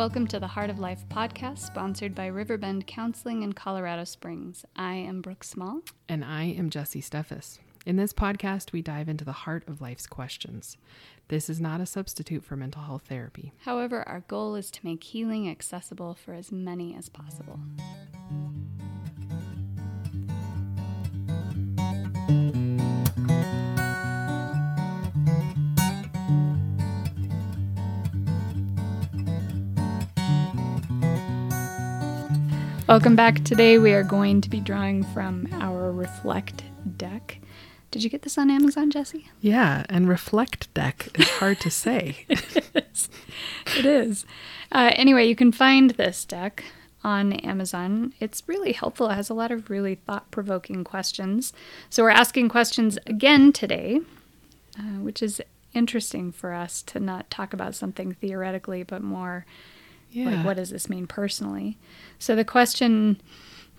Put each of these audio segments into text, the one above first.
Welcome to the Heart of Life podcast, sponsored by Riverbend Counseling in Colorado Springs. I am Brooke Small. And I am Jesie Steffes. In this podcast, we dive into the heart of life's questions. This is not a substitute for mental health therapy. However, our goal is to make healing accessible for as many as possible. Welcome back. Today we are going to be drawing from our Reflect deck. Did you get this on Amazon, Jesie? Yeah, and Reflect deck is hard to say. it is. It is. Uh, anyway, you can find this deck on Amazon. It's really helpful. It has a lot of really thought provoking questions. So we're asking questions again today, uh, which is interesting for us to not talk about something theoretically, but more yeah. like what does this mean personally. So the question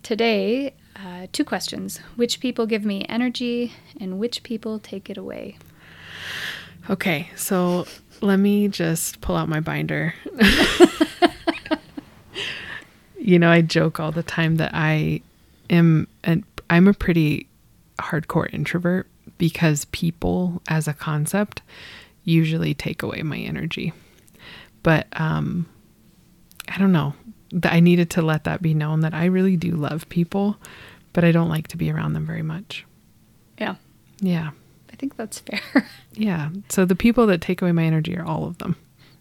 today, uh, two questions: which people give me energy, and which people take it away? Okay, so let me just pull out my binder. you know, I joke all the time that I am and I'm a pretty hardcore introvert because people as a concept usually take away my energy. But um I don't know. I needed to let that be known that I really do love people, but I don't like to be around them very much. Yeah. Yeah. I think that's fair. Yeah. So the people that take away my energy are all of them.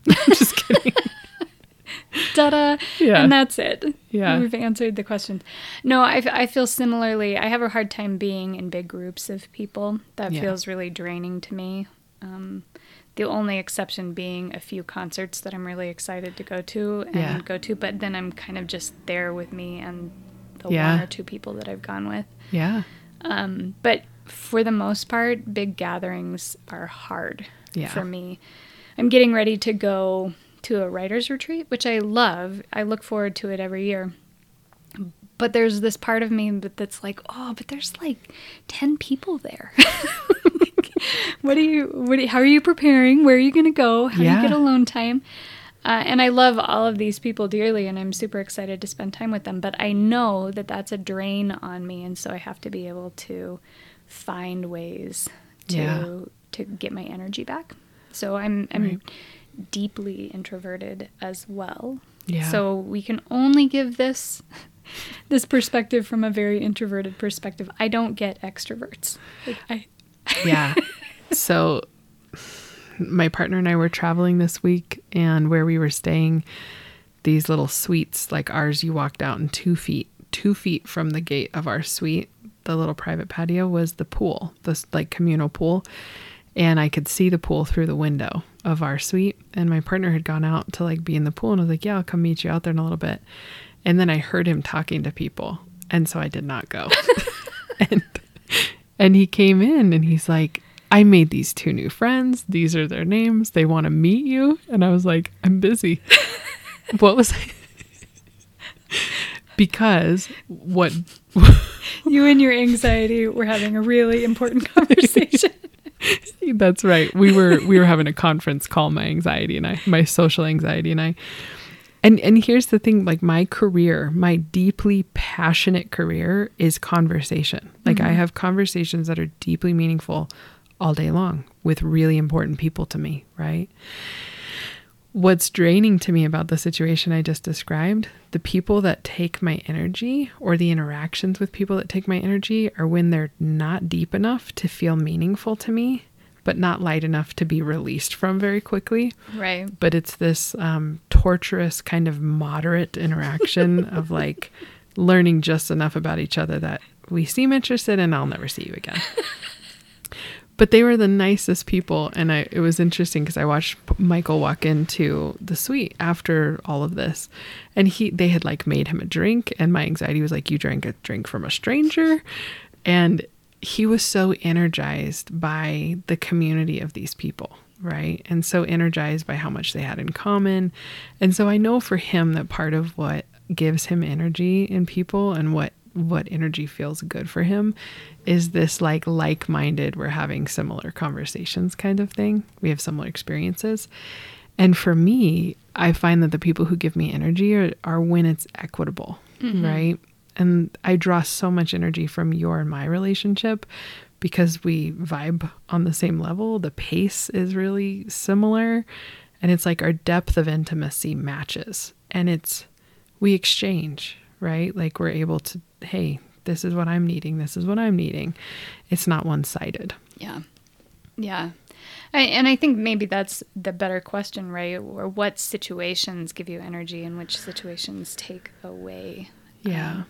I'm just kidding. Ta-da! Yeah. And that's it. Yeah. We've answered the questions. No, I, I feel similarly. I have a hard time being in big groups of people. That yeah. feels really draining to me. Um, the only exception being a few concerts that I'm really excited to go to and yeah. go to, but then I'm kind of just there with me and the yeah. one or two people that I've gone with. Yeah. Um, but for the most part, big gatherings are hard yeah. for me. I'm getting ready to go to a writer's retreat, which I love. I look forward to it every year. But there's this part of me that's like, oh, but there's like 10 people there. what are you, what are, how are you preparing? Where are you going to go? How yeah. do you get alone time? Uh, and I love all of these people dearly, and I'm super excited to spend time with them. But I know that that's a drain on me, and so I have to be able to find ways to yeah. to get my energy back. So I'm I'm right. deeply introverted as well. Yeah. So we can only give this this perspective from a very introverted perspective. I don't get extroverts. Like I yeah. So my partner and I were traveling this week, and where we were staying, these little suites like ours, you walked out and two feet, two feet from the gate of our suite, the little private patio was the pool, this like communal pool. And I could see the pool through the window of our suite. And my partner had gone out to like be in the pool and I was like, Yeah, I'll come meet you out there in a little bit. And then I heard him talking to people. And so I did not go. and and he came in and he's like, I made these two new friends. These are their names. They want to meet you. And I was like, I'm busy. what was I? because what you and your anxiety were having a really important conversation. That's right. We were we were having a conference call my anxiety and I my social anxiety and I and and here's the thing like my career my deeply passionate career is conversation like mm-hmm. i have conversations that are deeply meaningful all day long with really important people to me right what's draining to me about the situation i just described the people that take my energy or the interactions with people that take my energy are when they're not deep enough to feel meaningful to me but not light enough to be released from very quickly. Right. But it's this um, torturous kind of moderate interaction of like learning just enough about each other that we seem interested and I'll never see you again. but they were the nicest people and I it was interesting because I watched Michael walk into the suite after all of this and he they had like made him a drink and my anxiety was like you drank a drink from a stranger and he was so energized by the community of these people. right? And so energized by how much they had in common. And so I know for him that part of what gives him energy in people and what what energy feels good for him is this like like-minded we're having similar conversations kind of thing. We have similar experiences. And for me, I find that the people who give me energy are, are when it's equitable, mm-hmm. right? And I draw so much energy from your and my relationship because we vibe on the same level. The pace is really similar. And it's like our depth of intimacy matches. And it's, we exchange, right? Like we're able to, hey, this is what I'm needing. This is what I'm needing. It's not one sided. Yeah. Yeah. I, and I think maybe that's the better question, right? Or what situations give you energy and which situations take away. Yeah. Um,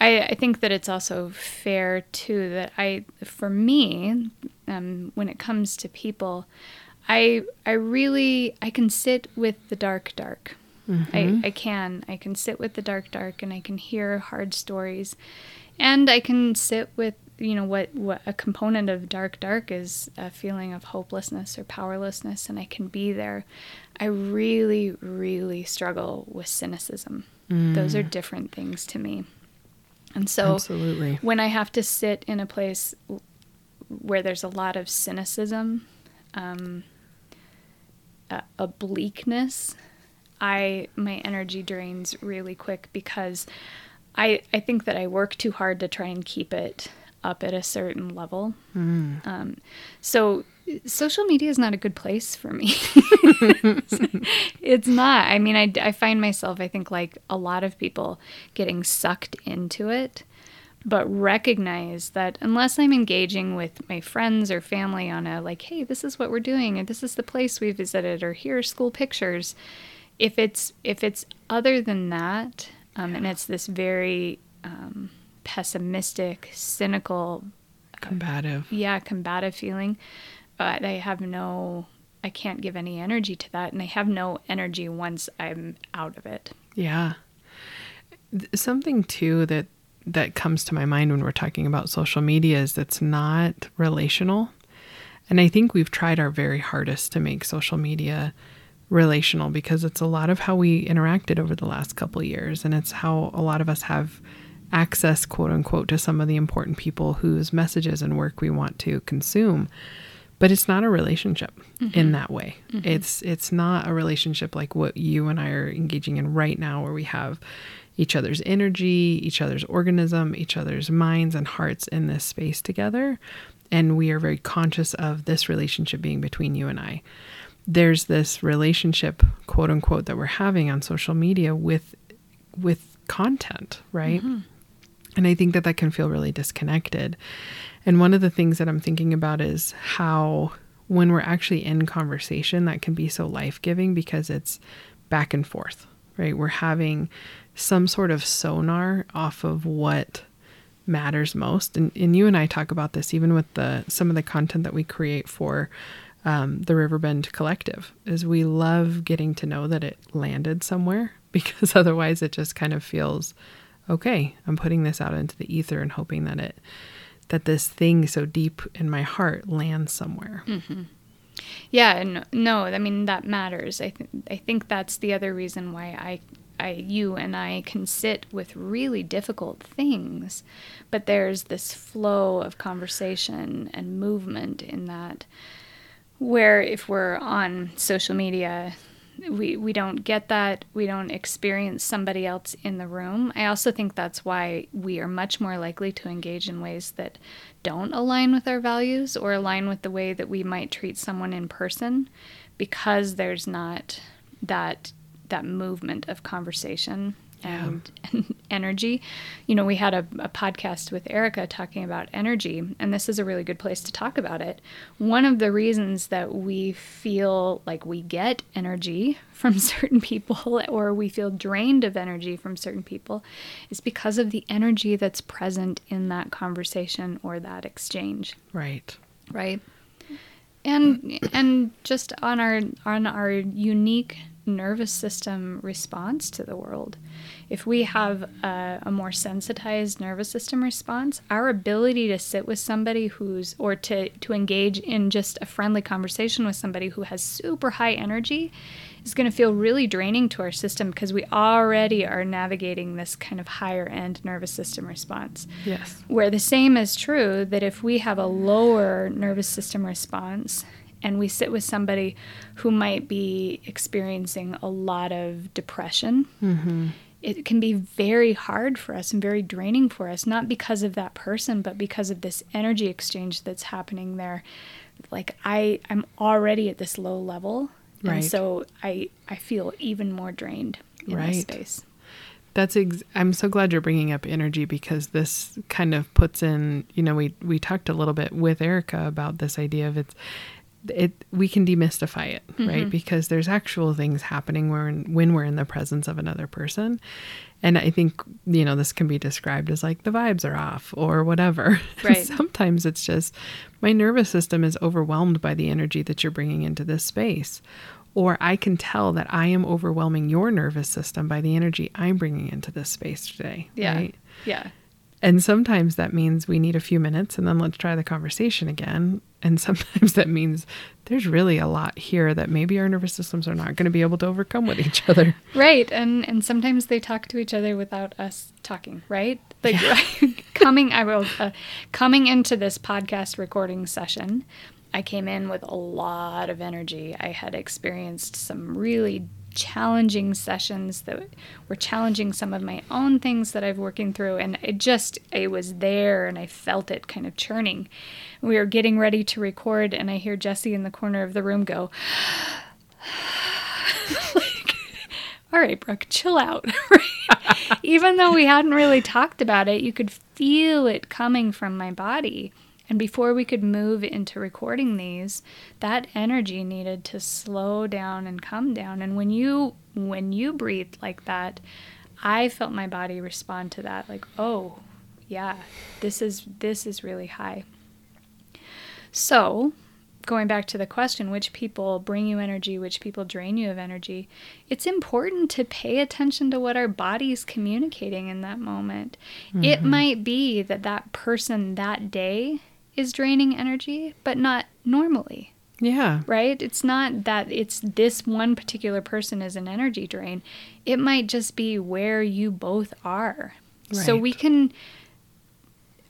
I, I think that it's also fair too that I, for me, um, when it comes to people, I I really I can sit with the dark dark. Mm-hmm. I, I can I can sit with the dark dark and I can hear hard stories, and I can sit with you know what what a component of dark dark is a feeling of hopelessness or powerlessness, and I can be there. I really really struggle with cynicism. Mm. Those are different things to me. And so Absolutely. when I have to sit in a place where there's a lot of cynicism, um, a, a bleakness, I my energy drains really quick because I I think that I work too hard to try and keep it up at a certain level. Mm. Um, so social media is not a good place for me. it's not. I mean, I, I find myself, I think, like a lot of people, getting sucked into it, but recognize that unless I'm engaging with my friends or family on a, like, hey, this is what we're doing, and this is the place we visited, or here are school pictures. If it's if it's other than that, um, and it's this very um, pessimistic, cynical, combative, yeah, combative feeling, but I have no, I can't give any energy to that. And I have no energy once I'm out of it. Yeah. Something too that that comes to my mind when we're talking about social media is that's not relational. And I think we've tried our very hardest to make social media relational because it's a lot of how we interacted over the last couple years and it's how a lot of us have access quote unquote to some of the important people whose messages and work we want to consume but it's not a relationship mm-hmm. in that way. Mm-hmm. It's it's not a relationship like what you and I are engaging in right now where we have each other's energy, each other's organism, each other's minds and hearts in this space together and we are very conscious of this relationship being between you and I. There's this relationship quote unquote that we're having on social media with with content, right? Mm-hmm. And I think that that can feel really disconnected. And one of the things that I'm thinking about is how, when we're actually in conversation, that can be so life giving because it's back and forth, right? We're having some sort of sonar off of what matters most. And, and you and I talk about this even with the some of the content that we create for um, the Riverbend Collective, is we love getting to know that it landed somewhere because otherwise it just kind of feels okay. I'm putting this out into the ether and hoping that it that this thing so deep in my heart lands somewhere. Mm-hmm. Yeah, and no, I mean that matters. I th- I think that's the other reason why I I you and I can sit with really difficult things, but there's this flow of conversation and movement in that where if we're on social media we we don't get that. We don't experience somebody else in the room. I also think that's why we are much more likely to engage in ways that don't align with our values or align with the way that we might treat someone in person because there's not that that movement of conversation and, yeah. and energy. You know, we had a, a, podcast with Erica talking about energy, and this is a really good place to talk about it. One of the reasons that we feel like we get energy from certain people or we feel drained of energy from certain people is because of the energy that's present in that conversation or that exchange. Right. Right. And and just on our on our unique nervous system response to the world. If we have a, a, more sensitized nervous system response, our ability to sit with somebody who's, or to, to engage in just a friendly conversation with somebody who has super high energy is going to feel really draining to our system because we already are navigating this kind of higher end nervous system response. Yes. Where the same is true that if we have a lower nervous system response, and we sit with somebody who might be experiencing a lot of depression, mm-hmm. it can be very hard for us and very draining for us, not because of that person, but because of this energy exchange that's happening there. Like I, I'm already at this low level, right. and so I, I feel even more drained in right. this space. That's ex- I'm so glad you're bringing up energy because this kind of puts in, you know, we we talked a little bit with Erica about this idea of it's it we can demystify it mm-hmm. right because there's actual things happening when when we're in the presence of another person and i think you know this can be described as like the vibes are off or whatever right. sometimes it's just my nervous system is overwhelmed by the energy that you're bringing into this space or i can tell that i am overwhelming your nervous system by the energy i'm bringing into this space today yeah right? yeah and sometimes that means we need a few minutes and then let's try the conversation again. And sometimes that means there's really a lot here that maybe our nervous systems are not going to be able to overcome with each other. Right. And and sometimes they talk to each other without us talking, right? Like yeah. coming I will uh, coming into this podcast recording session, I came in with a lot of energy. I had experienced some really challenging sessions that were challenging some of my own things that I've working through and it just it was there and I felt it kind of churning. We were getting ready to record and I hear Jesie in the corner of the room go like, all right, Brooke, chill out. Even though we hadn't really talked about it, you could feel it coming from my body. And before we could move into recording these, that energy needed to slow down and come down. And when you when you breathe like that, I felt my body respond to that like, "Oh, yeah, this is this is really high." So, going back to the question, which people bring you energy, which people drain you of energy, it's important to pay attention to what our body's communicating in that moment. Mm-hmm. It might be that that person that day is draining energy, but not normally. Yeah. Right? It's not that it's this one particular person is an energy drain. It might just be where you both are. Right. So we can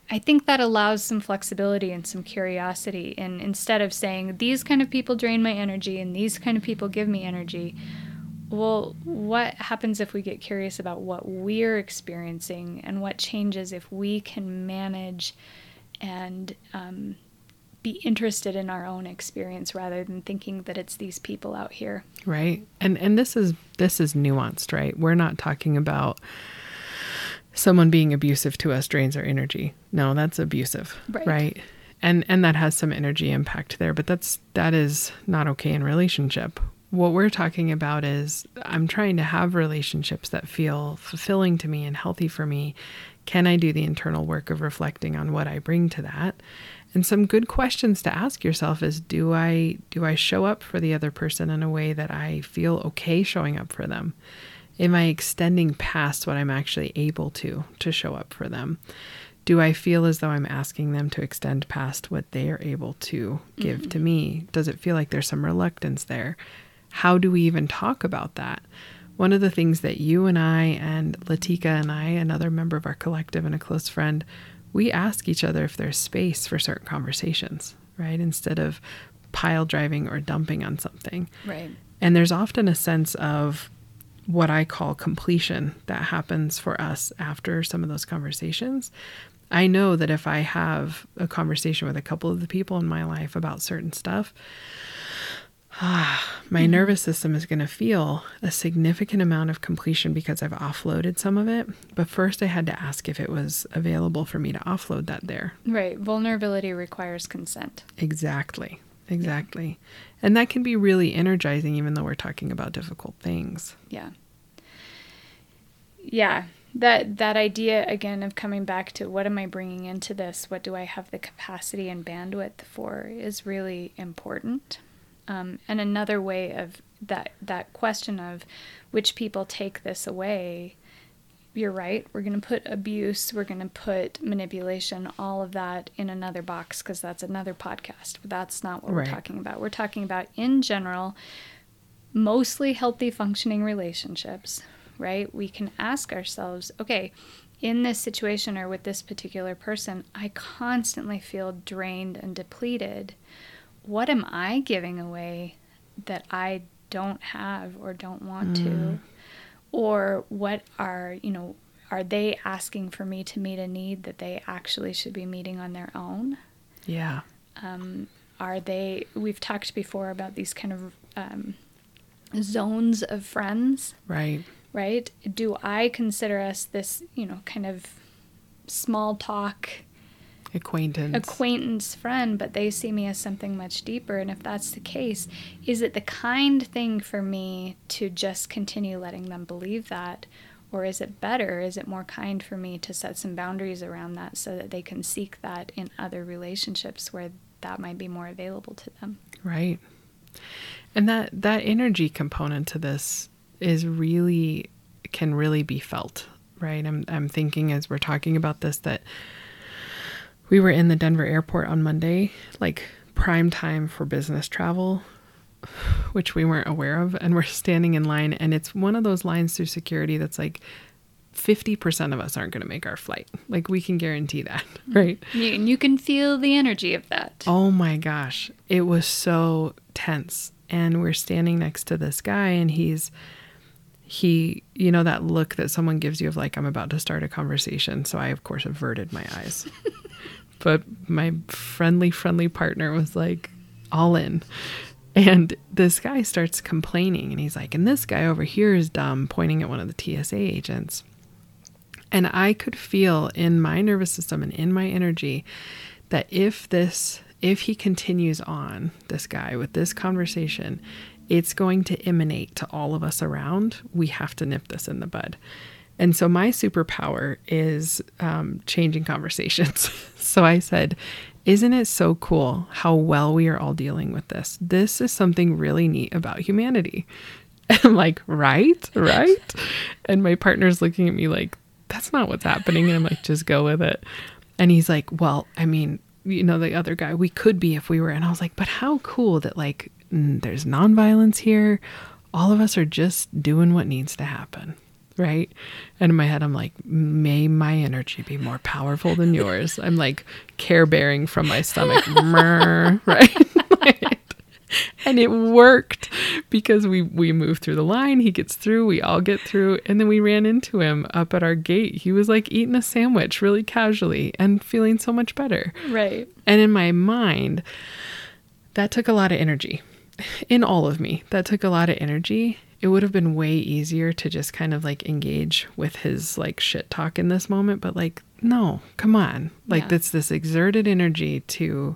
I think that allows some flexibility and some curiosity and instead of saying these kind of people drain my energy and these kind of people give me energy, well, what happens if we get curious about what we're experiencing and what changes if we can manage and um, be interested in our own experience rather than thinking that it's these people out here. Right. And and this is this is nuanced, right? We're not talking about someone being abusive to us drains our energy. No, that's abusive. Right. right? And and that has some energy impact there, but that's that is not okay in relationship. What we're talking about is I'm trying to have relationships that feel fulfilling to me and healthy for me can I do the internal work of reflecting on what I bring to that? And some good questions to ask yourself is do I do I show up for the other person in a way that I feel okay showing up for them? Am I extending past what I'm actually able to to show up for them? Do I feel as though I'm asking them to extend past what they are able to give mm-hmm. to me? Does it feel like there's some reluctance there? How do we even talk about that? One of the things that you and I and Latika and I, another member of our collective and a close friend, we ask each other if there's space for certain conversations, right? Instead of pile driving or dumping on something. Right. And there's often a sense of what I call completion that happens for us after some of those conversations. I know that if I have a conversation with a couple of the people in my life about certain stuff, my mm-hmm. nervous system is going to feel a significant amount of completion because I've offloaded some of it. But first, I had to ask if it was available for me to offload that there. Right. Vulnerability requires consent. Exactly. Exactly. Yeah. And that can be really energizing, even though we're talking about difficult things. Yeah. Yeah. That that idea again of coming back to what am I bringing into this? What do I have the capacity and bandwidth for is really important. Um, and another way of that that question of which people take this away you're right. We're going to put abuse, we're going to put manipulation, all of that in another box because that's another podcast. But that's not what right. we're talking about. We're talking about, in general, mostly healthy functioning relationships, right? We can ask ourselves, okay, in this situation or with this particular person, I constantly feel drained and depleted. What am I giving away that I don't have or don't want mm. to? or what are you know are they asking for me to meet a need that they actually should be meeting on their own? Yeah. Um, are they we've talked before about these kind of um, zones of friends. Right. Right? Do i consider us this you know kind of small talk acquaintance. Acquaintance friend but they see me as something much deeper. And if that's the case is it the kind thing for me to just continue letting them believe that? Or is it better is it more kind for me to set some boundaries around that so that they can seek that in other relationships where that might be more available to them? Right. And that that energy component to this is really can really be felt right? I'm i'm thinking as we're talking about this that we were in the Denver airport on Monday, like prime time for business travel, which we weren't aware of. And we're standing in line, and it's one of those lines through security that's like 50% of us aren't going to make our flight. Like, we can guarantee that, right? And you can feel the energy of that. Oh my gosh. It was so tense. And we're standing next to this guy, and he's he, you know, that look that someone gives you of like, I'm about to start a conversation. So I, of course, averted my eyes. but my friendly, friendly partner was like all in. And this guy starts complaining and he's like, and this guy over here is dumb, pointing at one of the TSA agents. And I could feel in my nervous system and in my energy that if this, if he continues on, this guy with this conversation, it's going to emanate to all of us around. We have to nip this in the bud. And so my superpower is um, changing conversations. so I said, Isn't it so cool how well we are all dealing with this? This is something really neat about humanity. And I'm like, Right, right. and my partner's looking at me like, That's not what's happening. And I'm like, Just go with it. And he's like, Well, I mean, you know, the other guy, we could be if we were. And I was like, But how cool that, like, there's nonviolence here. All of us are just doing what needs to happen right? And in my head, I'm like, may my energy be more powerful than yours. I'm like care bearing from my stomach, right? and it worked because we we moved through the line. He gets through, we all get through, and then we ran into him up at our gate. He was like eating a sandwich really casually and feeling so much better. Right. And in my mind, that took a lot of energy. In all of me, that took a lot of energy it would have been way easier to just kind of like engage with his like shit talk in this moment but like no come on. Like yeah. that's this exerted energy to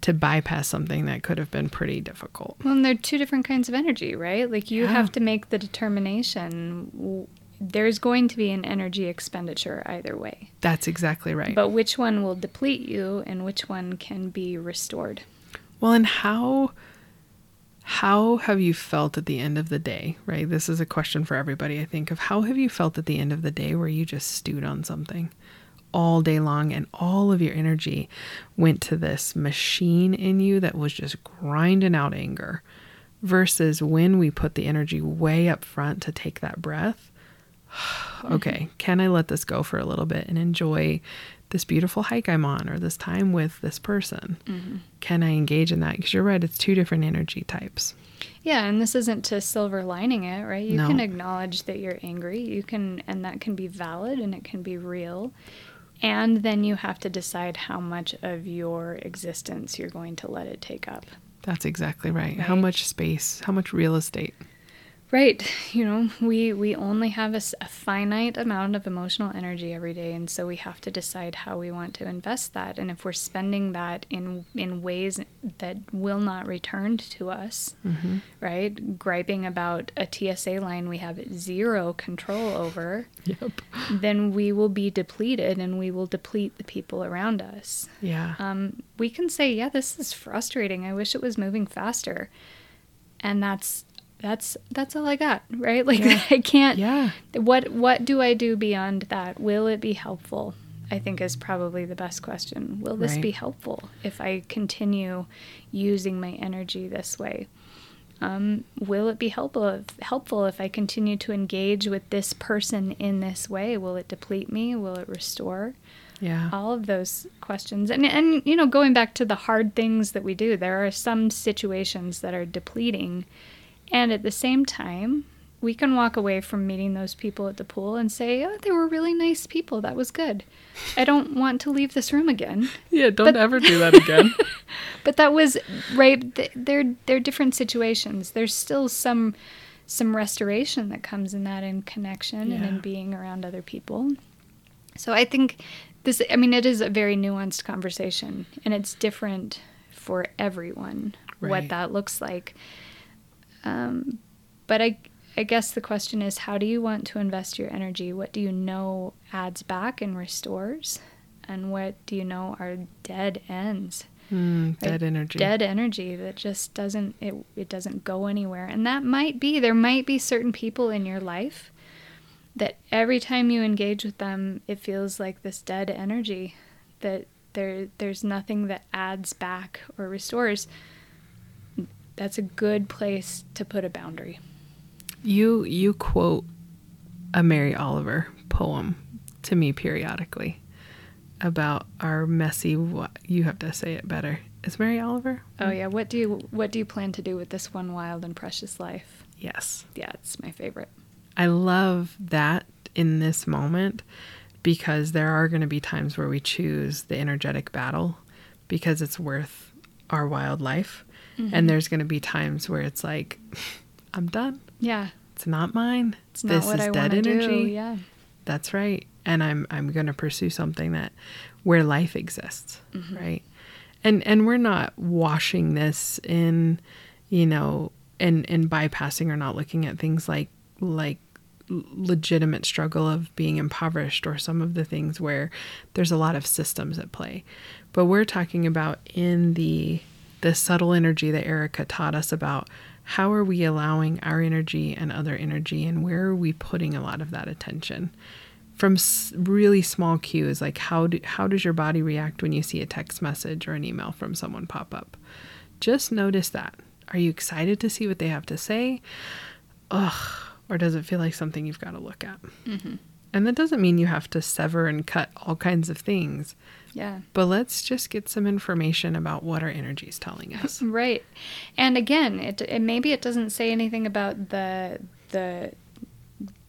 to bypass something that could have been pretty difficult. Well and they're two different kinds of energy right? Like you yeah. have to make the determination there's going to be an energy expenditure either way. That's exactly right. But which one will deplete you and which one can be restored? Well and how how have you felt at the end of the day, right? This is a question for everybody, I think, of how have you felt at the end of the day where you just stewed on something all day long and all of your energy went to this machine in you that was just grinding out anger versus when we put the energy way up front to take that breath. okay, mm-hmm. can I let this go for a little bit and enjoy this beautiful hike I'm on or this time with this person? Mm-hmm. Can I engage in that? Because you're right, it's two different energy types. Yeah, and this isn't to silver lining it, right? You no. can acknowledge that you're angry. You can, and that can be valid and it can be real. And then you have to decide how much of your existence you're going to let it take up. That's exactly right. right? How much space, how much real estate. Right. You know, we we only have a, a, finite amount of emotional energy every day, and so we have to decide how we want to invest that. And if we're spending that in in ways that will not return to us, mm-hmm. right? Griping about a TSA line we have zero control over, yep. then we will be depleted, and we will deplete the people around us. Yeah. Um, we can say, yeah, this is frustrating. I wish it was moving faster, and that's that's that's all I got, right? Like yeah. I can't Yeah. What what do I do beyond that? Will it be helpful? I think is probably the best question. Will this right. be helpful if I continue using my energy this way? Um, will it be helpful if, helpful if I continue to engage with this person in this way? Will it deplete me? Will it restore? Yeah. All of those questions. And and you know, going back to the hard things that we do, there are some situations that are depleting and at the same time, we can walk away from meeting those people at the pool and say, "Oh, they were really nice people. That was good. I don't want to leave this room again." Yeah, don't but, ever do that again. but that was right. They're they're different situations. There's still some some restoration that comes in that in connection yeah. and in being around other people. So I think this. I mean, it is a very nuanced conversation, and it's different for everyone right. what that looks like. Um, but I I guess the question is how do you want to invest your energy? What do you know adds back and restores? And what do you know are dead ends? Mm, dead energy. Dead energy that just doesn't it it doesn't go anywhere. And that might be there might be certain people in your life that every time you engage with them it feels like this dead energy that there there's nothing that adds back or restores. That's a good place to put a boundary. You you quote a Mary Oliver poem to me periodically about our messy what you have to say it better. Is Mary Oliver? Oh yeah, what do you what do you plan to do with this one wild and precious life? Yes. Yeah, it's my favorite. I love that in this moment because there are going to be times where we choose the energetic battle because it's worth our wild life. Mm-hmm. And there's going to be times where it's like I'm done. Yeah. It's not mine. It's not this what is I dead energy. Do. Yeah. That's right. And I'm I'm going to pursue something that where life exists, mm-hmm. right? And and we're not washing this in, you know, and and bypassing or not looking at things like like legitimate struggle of being impoverished or some of the things where there's a lot of systems at play. But we're talking about in the the subtle energy that Erica taught us about how are we allowing our energy and other energy and where are we putting a lot of that attention? From really small cues like how do, how does your body react when you see a text message or an email from someone pop up? Just notice that. Are you excited to see what they have to say? Ugh or does it feel like something you've got to look at? Mm-hmm. And that doesn't mean you have to sever and cut all kinds of things yeah. But let's just get some information about what our energy is telling us. right. And again, it, it maybe it doesn't say anything about the the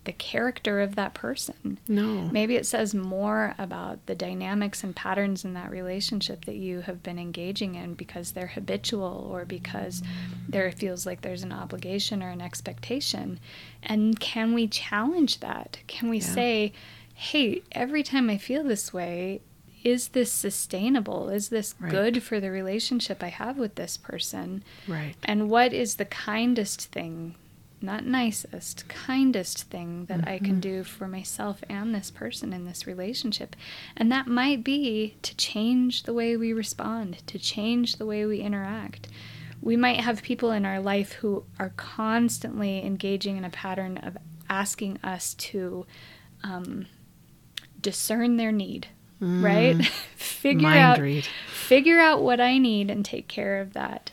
the character of that person. No. Maybe it says more about the dynamics and patterns in that relationship that you have been engaging in because they're habitual or because there feels like there's an obligation or an expectation. And can we challenge that? Can we yeah. say, hey, every time I feel this way, is this sustainable? Is this right. good for the relationship I have with this person? Right. And what is the kindest thing, not nicest, kindest thing that mm-hmm. I can mm-hmm. do for myself and this person in this relationship? And that might be to change the way we respond, to change the way we interact. We might have people in our life who are constantly engaging in a pattern of asking us to um, discern their need mm. right? figure Mind out read. figure out what I need and take care of that.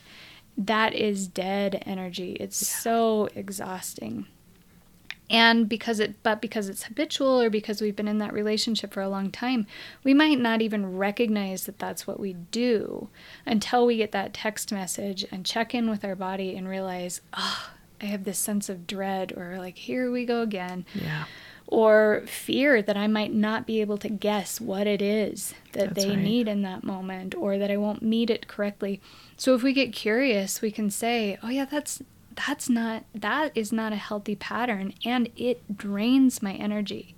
That is dead energy. It's yeah. so exhausting. And because it but because it's habitual or because we've been in that relationship for a long time, we might not even recognize that that's what we do until we get that text message and check in with our body and realize, "Oh, I have this sense of dread or like here we go again." Yeah or fear that I might not be able to guess what it is that That's they right. need in that moment or that I won't meet it correctly. So if we get curious, we can say, "Oh yeah, that's that's not that is not a healthy pattern and it drains my energy."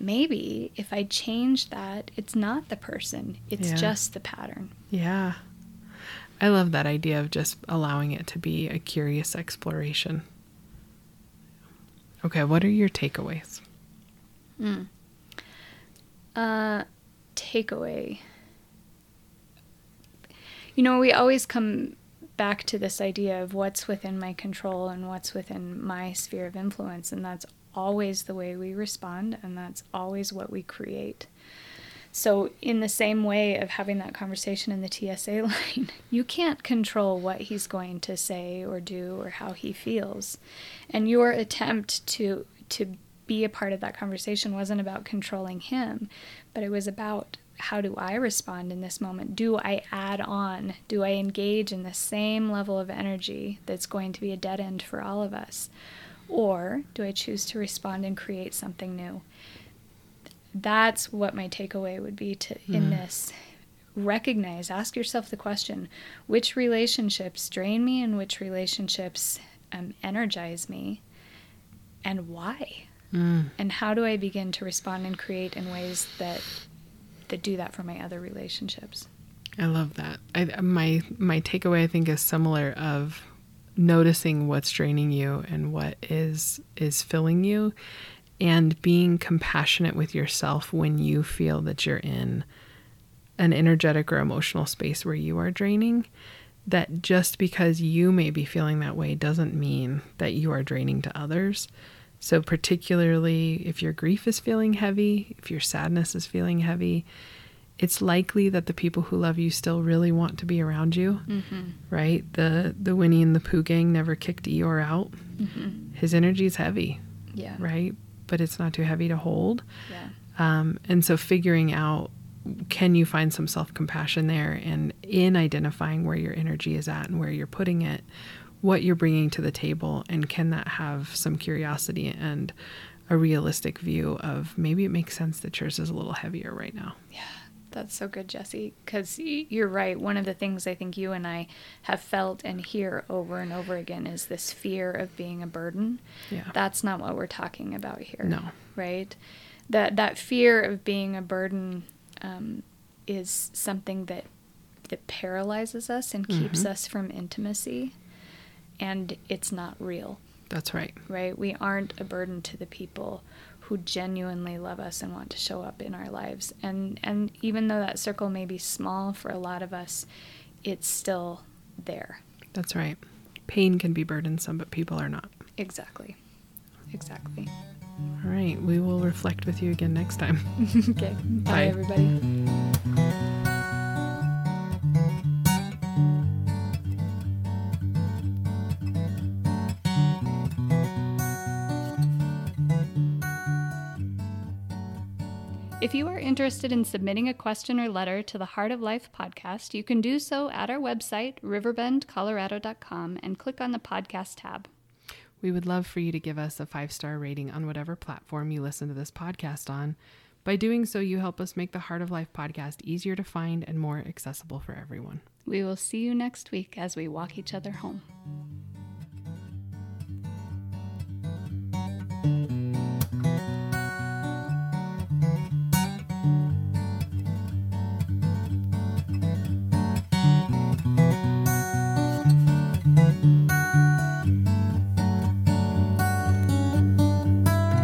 Maybe if I change that, it's not the person, it's yeah. just the pattern. Yeah. I love that idea of just allowing it to be a curious exploration. Okay, what are your takeaways? Mm. Uh, takeaway. You know, we always come back to this idea of what's within my control and what's within my sphere of influence. And that's always the way we respond, and that's always what we create. So, in the same way of having that conversation in the TSA line, you can't control what he's going to say or do or how he feels. And your attempt to to be a part of that conversation wasn't about controlling him, but it was about how do I respond in this moment? Do I add on? Do I engage in the same level of energy that's going to be a dead end for all of us? Or do I choose to respond and create something new? That's what my takeaway would be to mm. in mm-hmm. this. Recognize, ask yourself the question which relationships drain me and which relationships um, energize me, and why? Mm. And how do I begin to respond and create in ways that that do that for my other relationships. I love that. I, my my takeaway I think is similar of noticing what's draining you and what is is filling you and being compassionate with yourself when you feel that you're in an energetic or emotional space where you are draining that just because you may be feeling that way doesn't mean that you are draining to others so, particularly if your grief is feeling heavy, if your sadness is feeling heavy, it's likely that the people who love you still really want to be around you, mm-hmm. right? The the Winnie and the Pooh gang never kicked Eeyore out. Mm-hmm. His energy is heavy, yeah, right, but it's not too heavy to hold. Yeah, um, and so figuring out can you find some self compassion there, and in identifying where your energy is at and where you're putting it, what you're bringing to the table and can that have some curiosity and a realistic view of maybe it makes sense that yours is a little heavier right now. Yeah. That's so good, Jesie. Because you're right. One of the things I think you and I have felt and hear over and over again is this fear of being a burden. Yeah. That's not what we're talking about here. No. Right? That that fear of being a burden um, is something that that paralyzes us and keeps mm-hmm. us from intimacy and it's not real. That's right. Right? We aren't a burden to the people who genuinely love us and want to show up in our lives. And and even though that circle may be small for a lot of us, it's still there. That's right. Pain can be burdensome, but people are not. Exactly. Exactly. All right. We will reflect with you again next time. okay. Bye, Bye. everybody. If you are interested in submitting a question or letter to the Heart of Life podcast, you can do so at our website, riverbendcolorado.com, and click on the podcast tab. We would love for you to give us a five star rating on whatever platform you listen to this podcast on. By doing so, you help us make the Heart of Life podcast easier to find and more accessible for everyone. We will see you next week as we walk each other home.